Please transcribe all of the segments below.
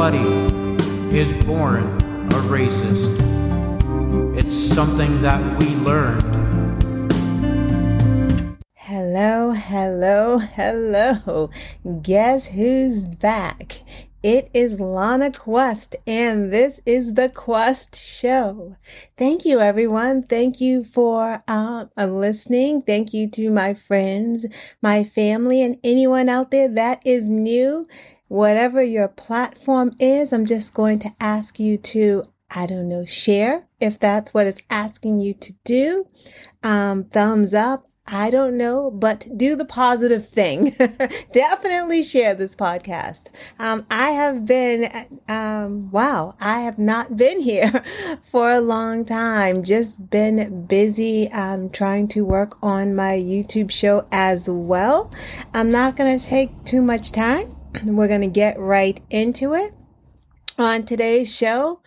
Nobody is born a racist. It's something that we learned. Hello, hello, hello. Guess who's back? It is Lana Quest, and this is the Quest Show. Thank you, everyone. Thank you for um, listening. Thank you to my friends, my family, and anyone out there that is new. Whatever your platform is, I'm just going to ask you to, I don't know, share if that's what it's asking you to do. Um, thumbs up. I don't know, but do the positive thing. Definitely share this podcast. Um, I have been, um, wow, I have not been here for a long time. Just been busy, um, trying to work on my YouTube show as well. I'm not going to take too much time. We're going to get right into it. On today's show,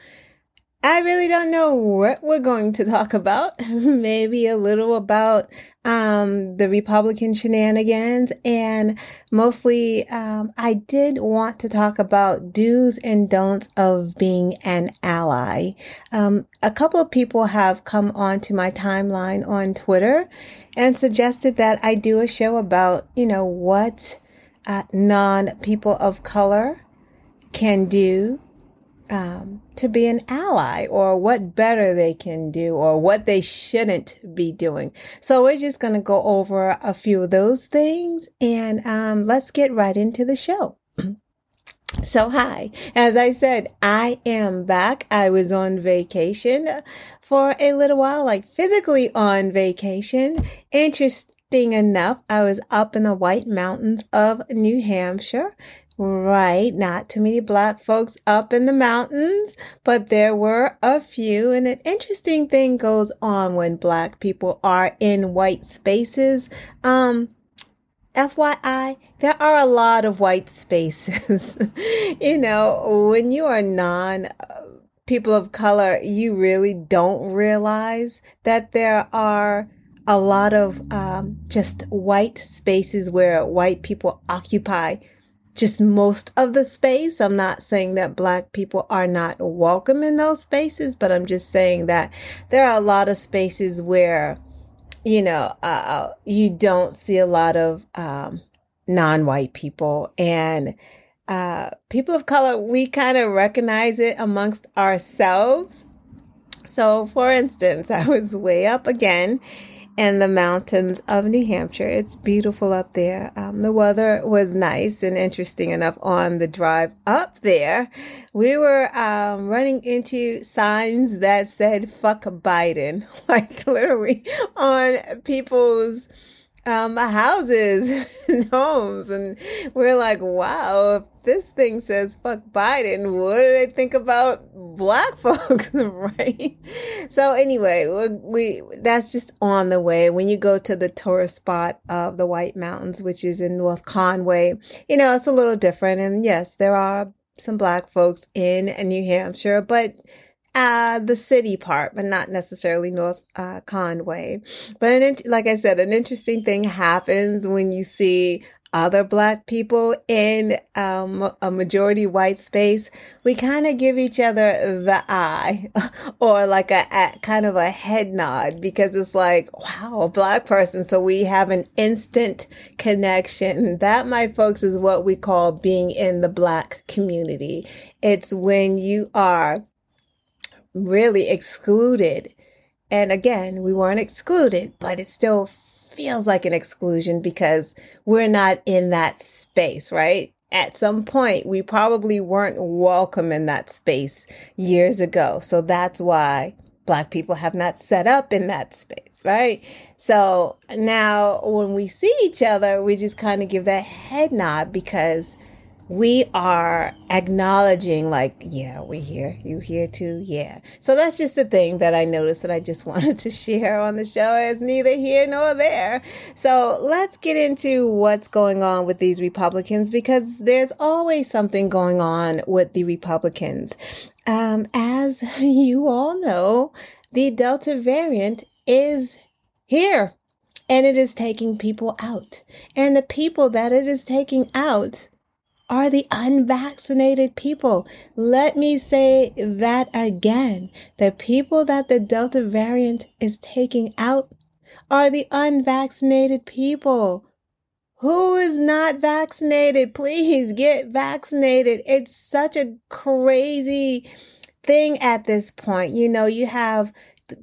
I really don't know what we're going to talk about. Maybe a little about um, the Republican shenanigans, and mostly um, I did want to talk about do's and don'ts of being an ally. Um, a couple of people have come onto my timeline on Twitter and suggested that I do a show about, you know, what uh, non people of color can do um, to be an ally or what better they can do or what they shouldn't be doing. So we're just going to go over a few of those things and um, let's get right into the show. So, hi. As I said, I am back. I was on vacation for a little while, like physically on vacation. Interesting enough, I was up in the White Mountains of New Hampshire Right, not too many black folks up in the mountains, but there were a few. And an interesting thing goes on when black people are in white spaces. Um, FYI, there are a lot of white spaces. you know, when you are non uh, people of color, you really don't realize that there are a lot of um, just white spaces where white people occupy just most of the space. I'm not saying that black people are not welcome in those spaces, but I'm just saying that there are a lot of spaces where, you know, uh, you don't see a lot of um, non white people. And uh, people of color, we kind of recognize it amongst ourselves. So, for instance, I was way up again and the mountains of New Hampshire. It's beautiful up there. Um, the weather was nice and interesting enough on the drive up there. We were um, running into signs that said "fuck Biden," like literally on people's um, houses and homes. And we're like, wow, if this thing says fuck Biden, what do they think about black folks? right. So anyway, we, that's just on the way. When you go to the tourist spot of the White Mountains, which is in North Conway, you know, it's a little different. And yes, there are some black folks in New Hampshire, but uh, the city part, but not necessarily North uh, Conway. But an, like I said, an interesting thing happens when you see other black people in um, a majority white space, we kind of give each other the eye or like a, a, kind of a head nod because it's like, wow, a black person. So we have an instant connection. That, my folks, is what we call being in the black community. It's when you are really excluded. And again, we weren't excluded, but it still feels like an exclusion because we're not in that space, right? At some point, we probably weren't welcome in that space years ago. So that's why Black people have not set up in that space, right? So now when we see each other, we just kind of give that head nod because we are acknowledging like yeah we're here. You here too? Yeah. So that's just the thing that i noticed that i just wanted to share on the show is neither here nor there. So let's get into what's going on with these republicans because there's always something going on with the republicans. Um, as you all know the delta variant is here and it is taking people out. And the people that it is taking out are the unvaccinated people. Let me say that again. The people that the Delta variant is taking out are the unvaccinated people. Who is not vaccinated? Please get vaccinated. It's such a crazy thing at this point. You know, you have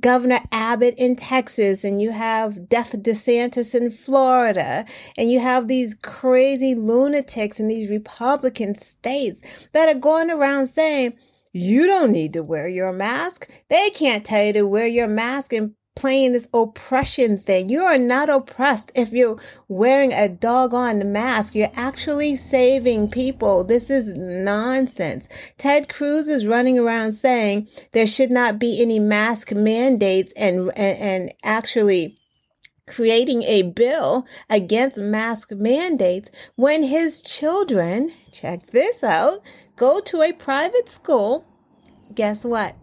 Governor Abbott in Texas, and you have Death DeSantis in Florida, and you have these crazy lunatics in these Republican states that are going around saying, you don't need to wear your mask. They can't tell you to wear your mask and playing this oppression thing. You are not oppressed if you're wearing a doggone mask. You're actually saving people. This is nonsense. Ted Cruz is running around saying there should not be any mask mandates and, and, and actually creating a bill against mask mandates when his children, check this out, go to a private school. Guess what?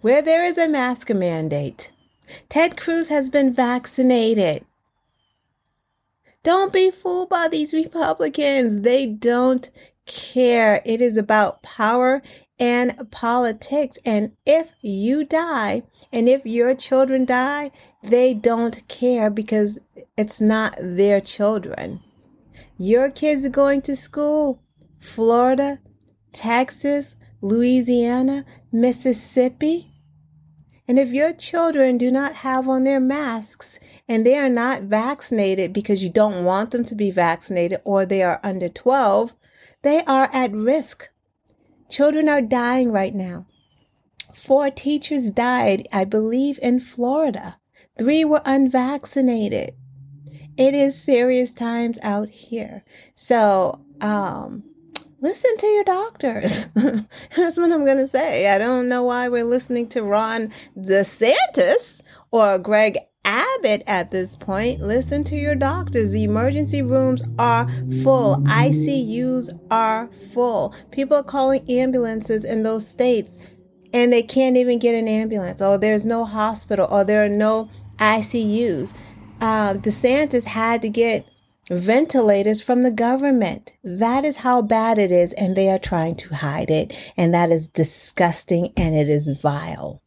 Where there is a mask mandate, Ted Cruz has been vaccinated. Don't be fooled by these Republicans. They don't care. It is about power and politics. And if you die and if your children die, they don't care because it's not their children. Your kids are going to school. Florida, Texas, Louisiana, Mississippi. And if your children do not have on their masks and they are not vaccinated because you don't want them to be vaccinated or they are under 12, they are at risk. Children are dying right now. Four teachers died, I believe, in Florida. Three were unvaccinated. It is serious times out here. So, um, listen to your doctors. That's what I'm going to say. I don't know why we're listening to Ron DeSantis or Greg Abbott at this point. Listen to your doctors. The emergency rooms are full. ICUs are full. People are calling ambulances in those states and they can't even get an ambulance. Or there's no hospital or there are no ICUs. Uh, DeSantis had to get ventilators from the government. That is how bad it is, and they are trying to hide it. And that is disgusting and it is vile.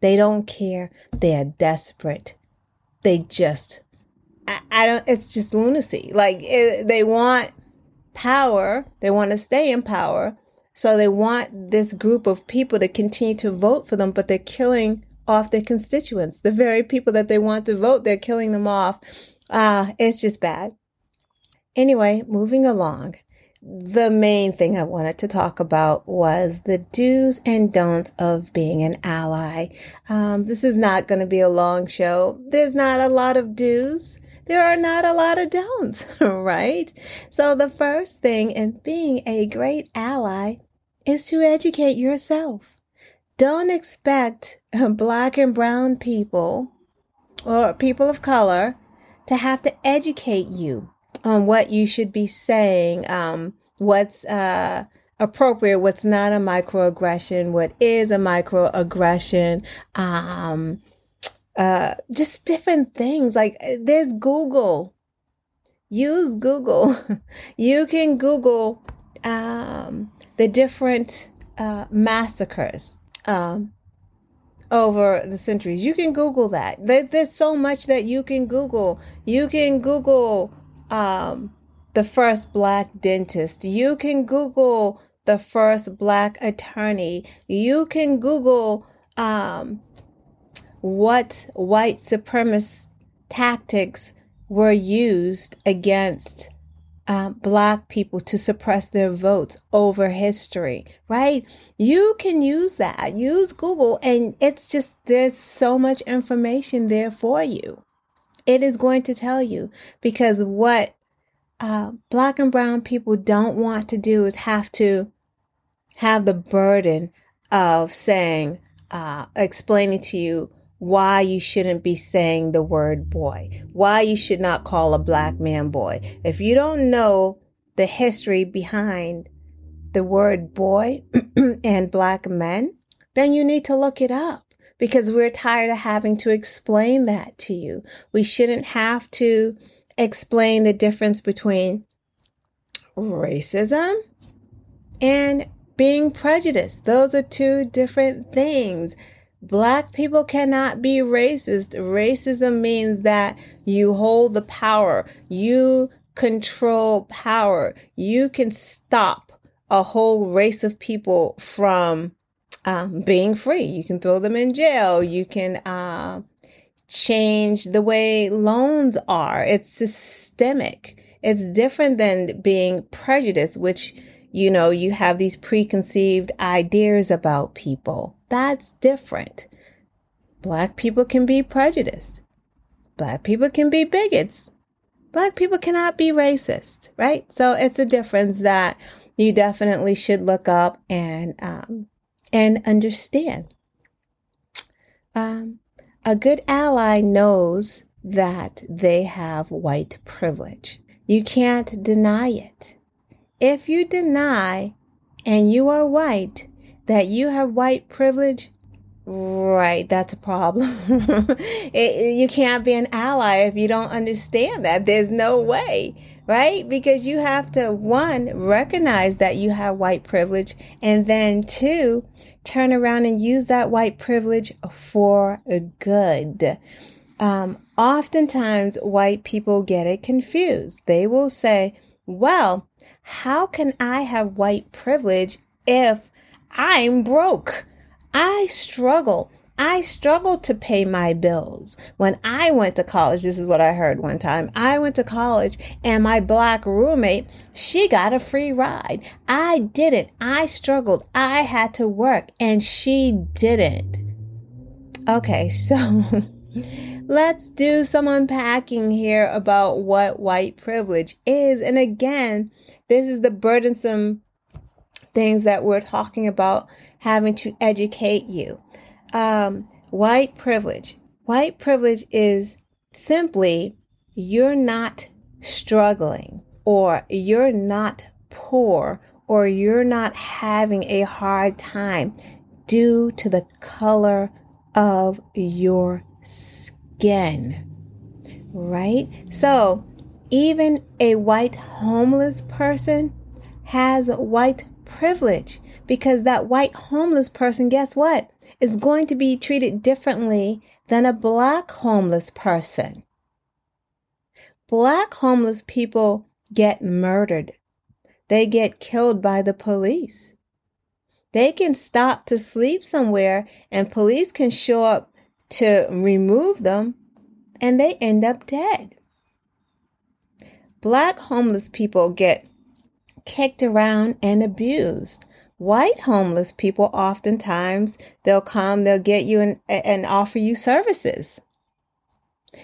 They don't care. They are desperate. They just, I, I don't, it's just lunacy. Like it, they want power, they want to stay in power. So they want this group of people to continue to vote for them, but they're killing off their constituents. The very people that they want to vote, they're killing them off. Ah, uh, it's just bad. Anyway, moving along. The main thing I wanted to talk about was the do's and don'ts of being an ally. Um, this is not going to be a long show. There's not a lot of do's. There are not a lot of don'ts, right? So the first thing in being a great ally is to educate yourself. Don't expect black and brown people or people of color to have to educate you on what you should be saying, um, what's uh, appropriate, what's not a microaggression, what is a microaggression, um, uh, just different things. Like there's Google. Use Google. you can Google um, the different uh, massacres um, over the centuries. You can Google that. There, there's so much that you can Google. You can Google um, the first black dentist. You can Google the first black attorney. You can Google um, what white supremacist tactics were used against uh, black people to suppress their votes over history, right? You can use that. Use Google, and it's just there's so much information there for you it is going to tell you because what uh, black and brown people don't want to do is have to have the burden of saying, uh, explaining to you why you shouldn't be saying the word boy, why you should not call a black man boy. If you don't know the history behind the word boy and black men, then you need to look it up because we're tired of having to explain that to you. We shouldn't have to explain the difference between racism and being prejudiced. Those are two different things. Black people cannot be racist. Racism means that you hold the power, you control power, you can stop a whole race of people from um, being free. You can throw them in jail. You can uh, change the way loans are. It's systemic. It's different than being prejudiced, which, you know, you have these preconceived ideas about people. That's different. Black people can be prejudiced. Black people can be bigots. Black people cannot be racist, right? So it's a difference that you definitely should look up and um, and understand. Um, a good ally knows that they have white privilege. You can't deny it. If you deny and you are white that you have white privilege, right, that's a problem. it, you can't be an ally if you don't understand that. There's no way right? Because you have to, one, recognize that you have white privilege, and then two, turn around and use that white privilege for good. Um, oftentimes, white people get it confused. They will say, well, how can I have white privilege if I'm broke? I struggle. I struggled to pay my bills. When I went to college, this is what I heard one time. I went to college and my black roommate, she got a free ride. I didn't. I struggled. I had to work and she didn't. Okay, so let's do some unpacking here about what white privilege is. And again, this is the burdensome things that we're talking about having to educate you um, white privilege. White privilege is simply you're not struggling or you're not poor or you're not having a hard time due to the color of your skin. Right? So, even a white homeless person has white privilege because that white homeless person, guess what? Is going to be treated differently than a black homeless person. Black homeless people get murdered. They get killed by the police. They can stop to sleep somewhere and police can show up to remove them and they end up dead. Black homeless people get kicked around and abused. White homeless people, oftentimes, they'll come, they'll get you and, and offer you services.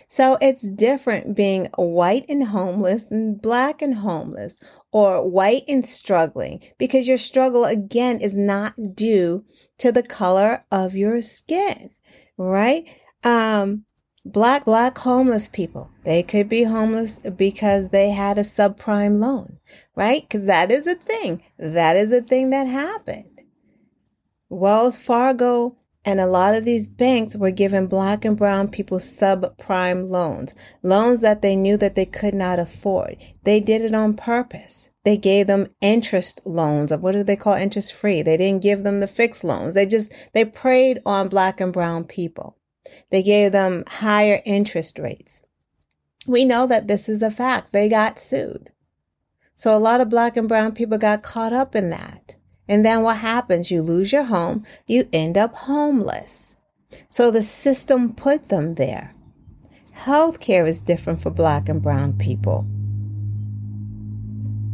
So it's different being white and homeless and black and homeless or white and struggling because your struggle again is not due to the color of your skin, right? Um, black, black homeless people. They could be homeless because they had a subprime loan, right? Because that is a thing. That is a thing that happened. Wells Fargo and a lot of these banks were giving black and brown people subprime loans, loans that they knew that they could not afford. They did it on purpose. They gave them interest loans of what do they call interest free? They didn't give them the fixed loans. They just, they preyed on black and brown people. They gave them higher interest rates. We know that this is a fact. They got sued. So a lot of black and brown people got caught up in that. And then what happens? You lose your home, you end up homeless. So the system put them there. Healthcare is different for black and brown people.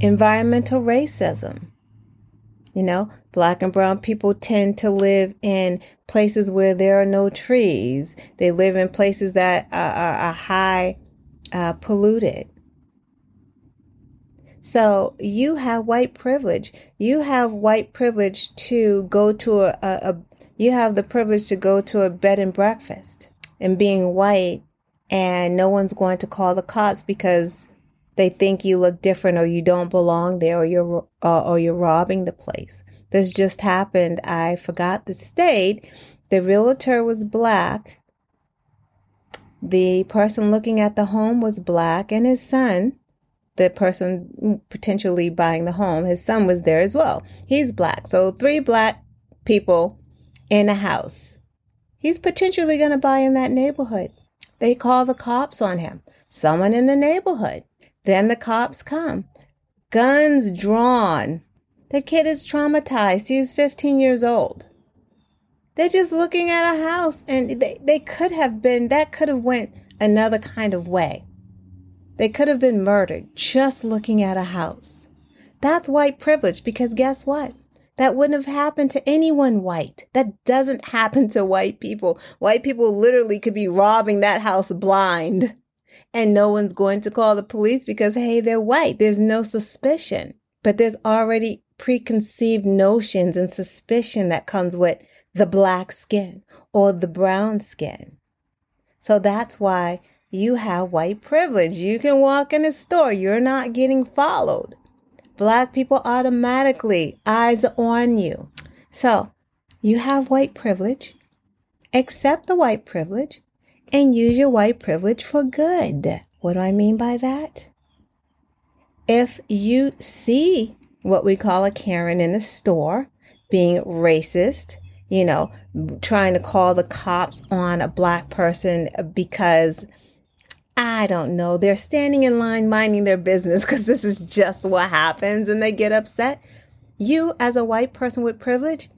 Environmental racism. You know, black and brown people tend to live in places where there are no trees. They live in places that are, are, are high uh, polluted. So you have white privilege. You have white privilege to go to a, a, a you have the privilege to go to a bed and breakfast and being white and no one's going to call the cops because they think you look different or you don't belong there or you're uh, or you're robbing the place. This just happened. I forgot the state. The realtor was black. The person looking at the home was black and his son the person potentially buying the home, his son was there as well. He's black. So three black people in a house. He's potentially going to buy in that neighborhood. They call the cops on him. Someone in the neighborhood. Then the cops come. Guns drawn. The kid is traumatized. He's 15 years old. They're just looking at a house and they, they could have been, that could have went another kind of way. They could have been murdered just looking at a house. That's white privilege because guess what? That wouldn't have happened to anyone white. That doesn't happen to white people. White people literally could be robbing that house blind and no one's going to call the police because, hey, they're white. There's no suspicion. But there's already preconceived notions and suspicion that comes with the black skin or the brown skin. So that's why you have white privilege. You can walk in a store, you're not getting followed. Black people automatically, eyes on you. So you have white privilege. Accept the white privilege and use your white privilege for good. What do I mean by that? If you see what we call a Karen in a store being racist, you know, trying to call the cops on a black person because I don't know, they're standing in line minding their business because this is just what happens and they get upset. You, as a white person with privilege,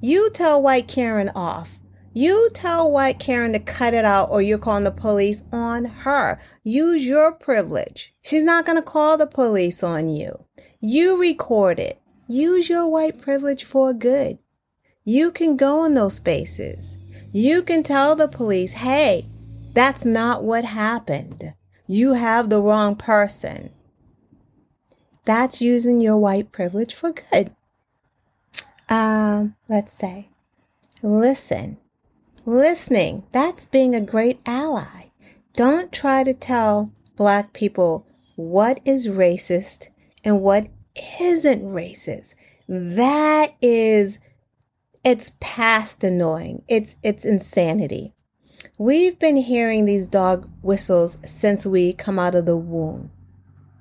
you tell white Karen off. You tell white Karen to cut it out or you're calling the police on her. Use your privilege. She's not going to call the police on you. You record it. Use your white privilege for good. You can go in those spaces. You can tell the police, hey, that's not what happened. You have the wrong person. That's using your white privilege for good. Um, let's say, listen. Listening, that's being a great ally. Don't try to tell black people what is racist and what isn't racist. That is it's past annoying. It's it's insanity. We've been hearing these dog whistles since we come out of the womb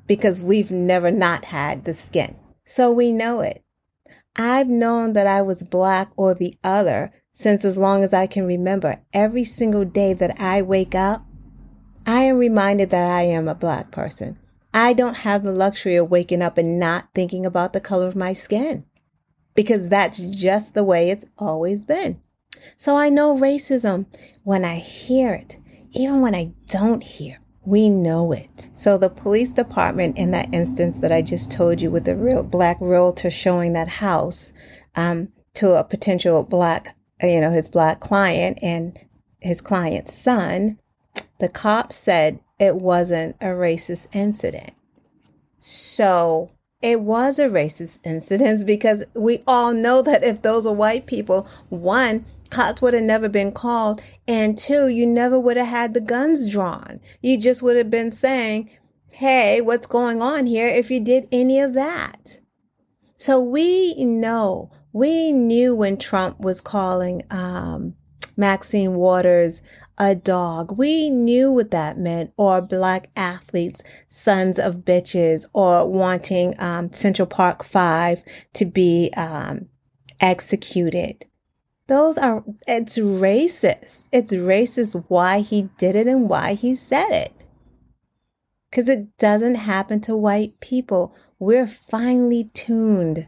because we've never not had the skin. So we know it. I've known that I was black or the other since as long as I can remember. Every single day that I wake up, I am reminded that I am a black person. I don't have the luxury of waking up and not thinking about the color of my skin because that's just the way it's always been. So I know racism when I hear it, even when I don't hear. We know it. So the police department in that instance that I just told you with the real black realtor showing that house um, to a potential black, you know, his black client and his client's son, the cop said it wasn't a racist incident. So it was a racist incident because we all know that if those were white people, one, cops would have never been called, and two, you never would have had the guns drawn. You just would have been saying, hey, what's going on here if you did any of that? So we know, we knew when Trump was calling um, Maxine Waters a dog. We knew what that meant, or black athletes, sons of bitches, or wanting um, Central Park Five to be um, executed. Those are, it's racist. It's racist why he did it and why he said it. Because it doesn't happen to white people. We're finely tuned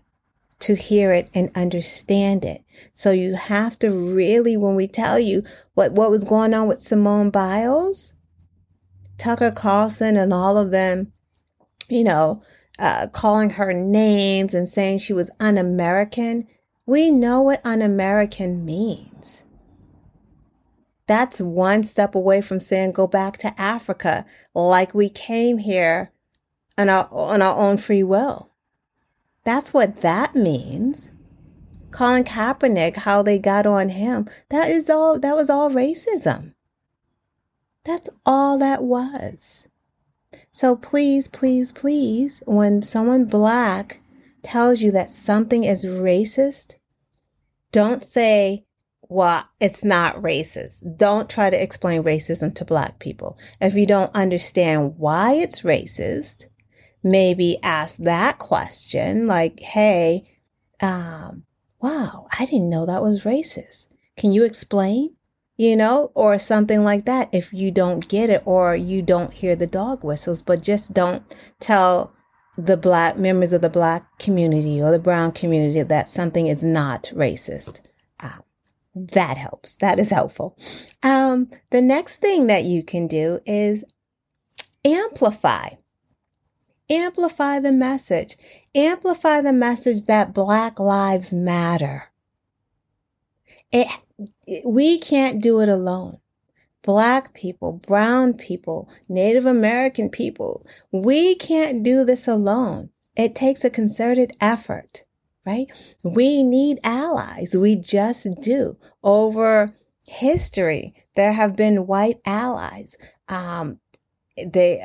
to hear it and understand it. So you have to really, when we tell you what, what was going on with Simone Biles, Tucker Carlson and all of them, you know, uh, calling her names and saying she was un-American. We know what un-American means. That's one step away from saying go back to Africa like we came here on our, on our own free will. That's what that means. Colin Kaepernick, how they got on him, that is all that was all racism. That's all that was. So please, please, please, when someone black tells you that something is racist, don't say, well, it's not racist. Don't try to explain racism to black people. If you don't understand why it's racist, maybe ask that question like, hey, um, wow, I didn't know that was racist. Can you explain? You know, or something like that if you don't get it or you don't hear the dog whistles, but just don't tell the black members of the black community or the brown community that something is not racist. Uh, that helps. That is helpful. Um, the next thing that you can do is amplify. Amplify the message. Amplify the message that Black Lives Matter. It, it, we can't do it alone. Black people, brown people, Native American people, we can't do this alone. It takes a concerted effort right? We need allies. We just do. Over history, there have been white allies. Um, they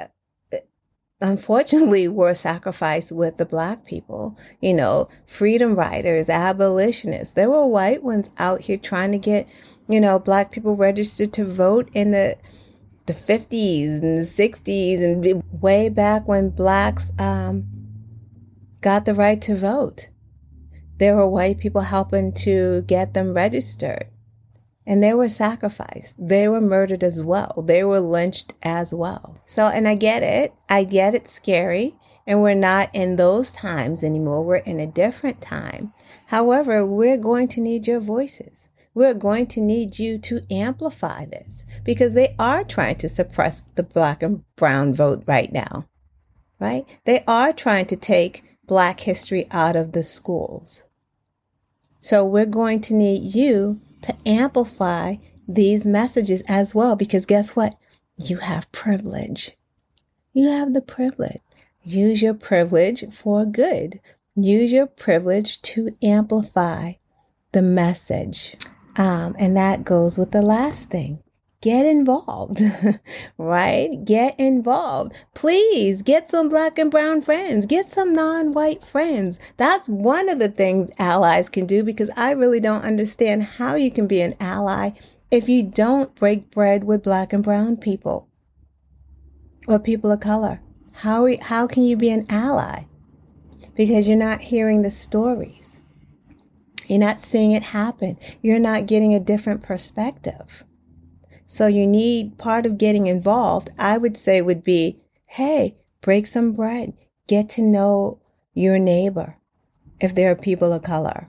unfortunately were sacrificed with the black people, you know, freedom riders, abolitionists. There were white ones out here trying to get, you know, black people registered to vote in the the 50s and the 60s and way back when blacks um, got the right to vote. There were white people helping to get them registered. And they were sacrificed. They were murdered as well. They were lynched as well. So, and I get it. I get it's scary. And we're not in those times anymore. We're in a different time. However, we're going to need your voices. We're going to need you to amplify this because they are trying to suppress the black and brown vote right now, right? They are trying to take black history out of the schools. So we're going to need you to amplify these messages as well because guess what? You have privilege. You have the privilege. Use your privilege for good. Use your privilege to amplify the message. Um, and that goes with the last thing get involved, right? Get involved. Please get some black and brown friends, get some non white friends. That's one of the things allies can do because I really don't understand how you can be an ally if you don't break bread with black and brown people or people of color. How, how can you be an ally? Because you're not hearing the stories. You're not seeing it happen. You're not getting a different perspective. So you need part of getting involved, I would say would be, hey, break some bread, get to know your neighbor if there are people of color.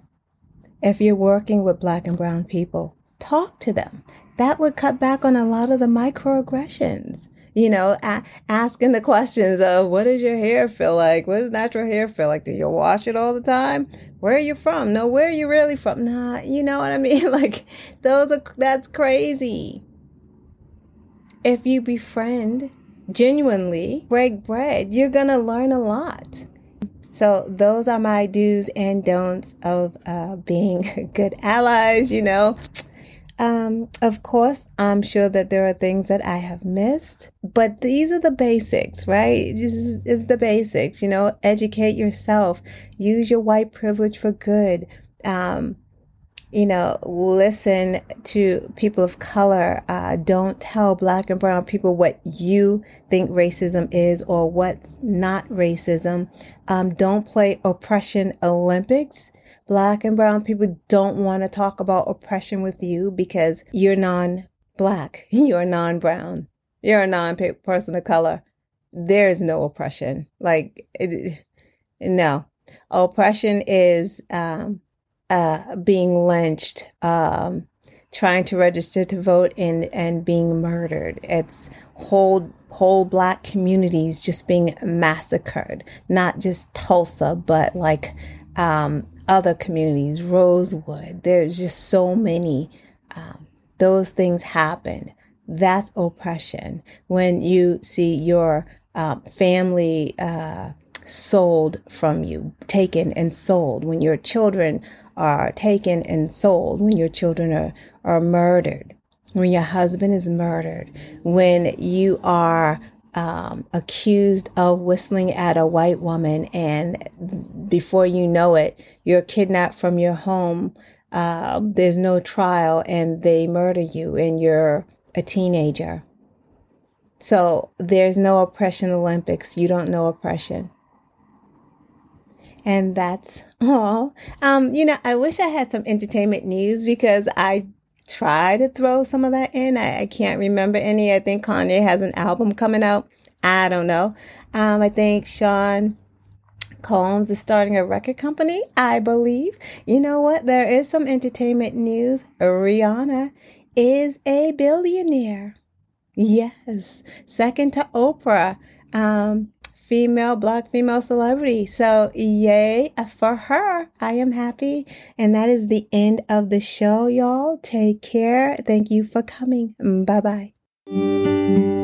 If you're working with black and brown people, talk to them. That would cut back on a lot of the microaggressions. You know, a- asking the questions of what does your hair feel like? What does natural hair feel like? Do you wash it all the time? Where are you from? No, where are you really from? Nah, you know what I mean? like those are, that's crazy. If you befriend genuinely, break bread, you're to learn a lot. So, those are my do's and don'ts of uh, being good allies, you know. Um, of course, I'm sure that there are things that I have missed, but these are the basics, right? Is the basics, you know, educate yourself, use your white privilege for good. Um, you know, listen to people of color. Uh, don't tell black and brown people what you think racism is or what's not racism. Um, don't play oppression Olympics. Black and brown people don't want to talk about oppression with you because you're non black, you're non brown, you're a non person of color. There's no oppression. Like, it, no. Oppression is, um, uh, being lynched, um, trying to register to vote and, and being murdered. It's whole whole black communities just being massacred. Not just Tulsa, but like um, other communities, Rosewood. There's just so many. Um, those things happened. That's oppression. When you see your uh, family uh, sold from you, taken and sold, when your children are taken and sold, when your children are, are murdered, when your husband is murdered, when you are um, accused of whistling at a white woman, and before you know it, you're kidnapped from your home. Uh, there's no trial, and they murder you, and you're a teenager. So there's no oppression Olympics. You don't know oppression. And that's all. Um, you know, I wish I had some entertainment news because I try to throw some of that in. I, I can't remember any. I think Kanye has an album coming out. I don't know. Um, I think Sean Combs is starting a record company, I believe. You know what? There is some entertainment news. Rihanna is a billionaire. Yes, second to Oprah. Um, female, black female celebrity. So, yay for her. I am happy. And that is the end of the show, y'all. Take care. Thank you for coming. Bye bye.